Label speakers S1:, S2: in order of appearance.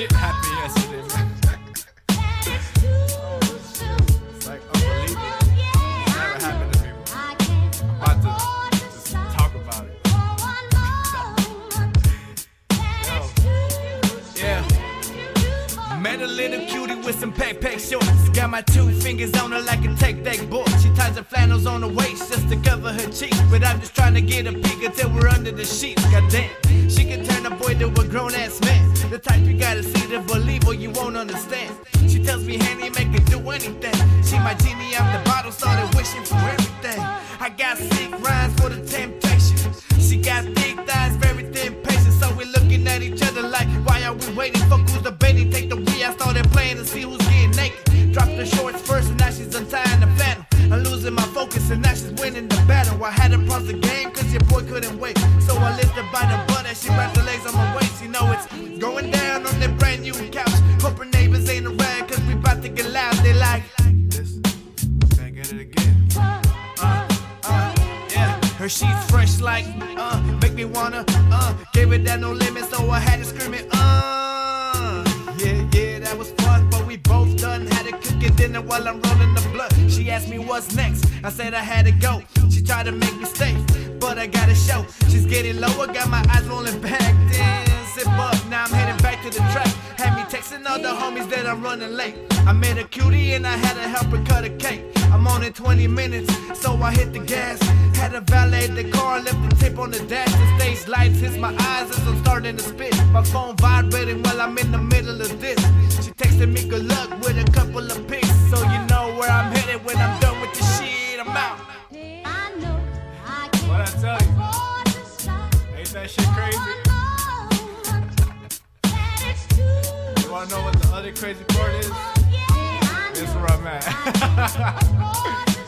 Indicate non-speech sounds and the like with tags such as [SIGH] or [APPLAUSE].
S1: shit happened yesterday, man. Met a little cutie with some pack pack shorts. Got my two fingers on her like a take that board. She ties her flannels on her waist just to cover her cheeks. But I'm just trying to get a peek until we're under the sheets. Goddamn, she can turn a boy to a grown ass man. The type you gotta see to believe or you won't understand. She tells me, Handy, make her do anything. She my genie out the bottle, started wishing for everything. I got sick rhymes for the temptation. She got thick thighs, very thin patience. So Wii're looking at each other like, why are we waiting? Fuck who's debating? Take the we. I started playing to see who's losing my focus, and now she's winning the battle. I had to pause the game, cause your boy couldn't wait. So I lifted by the butt as she wrapped her legs on my waist. You know it's going down on that brand new couch. Hope her neighbors ain't around, cause we about to get loud. They like, this, can't get it again. Uh, uh, yeah. Her sheets fresh like, uh, make me wanna, uh, gave it that no limit, so I had to scream it, uh. Dinner while I'm rolling the blunt. She asked me what's next, I said I had to go. She tried to make me stay, but I gotta show. She's getting lower, got my eyes rolling back. Then zip up, now I'm heading back to the track. Had me texting all the homies that I'm running late. I met a cutie and I had to help her cut a cake. I'm on in 20 minutes, so I hit the gas. Had a valet the car, left the tape on the dash. The stage lights hits my eyes as I'm starting to spit. My phone vibrating tell you? Ain't that shit crazy? You wanna know what the other crazy part is? This is where I'm at. [LAUGHS]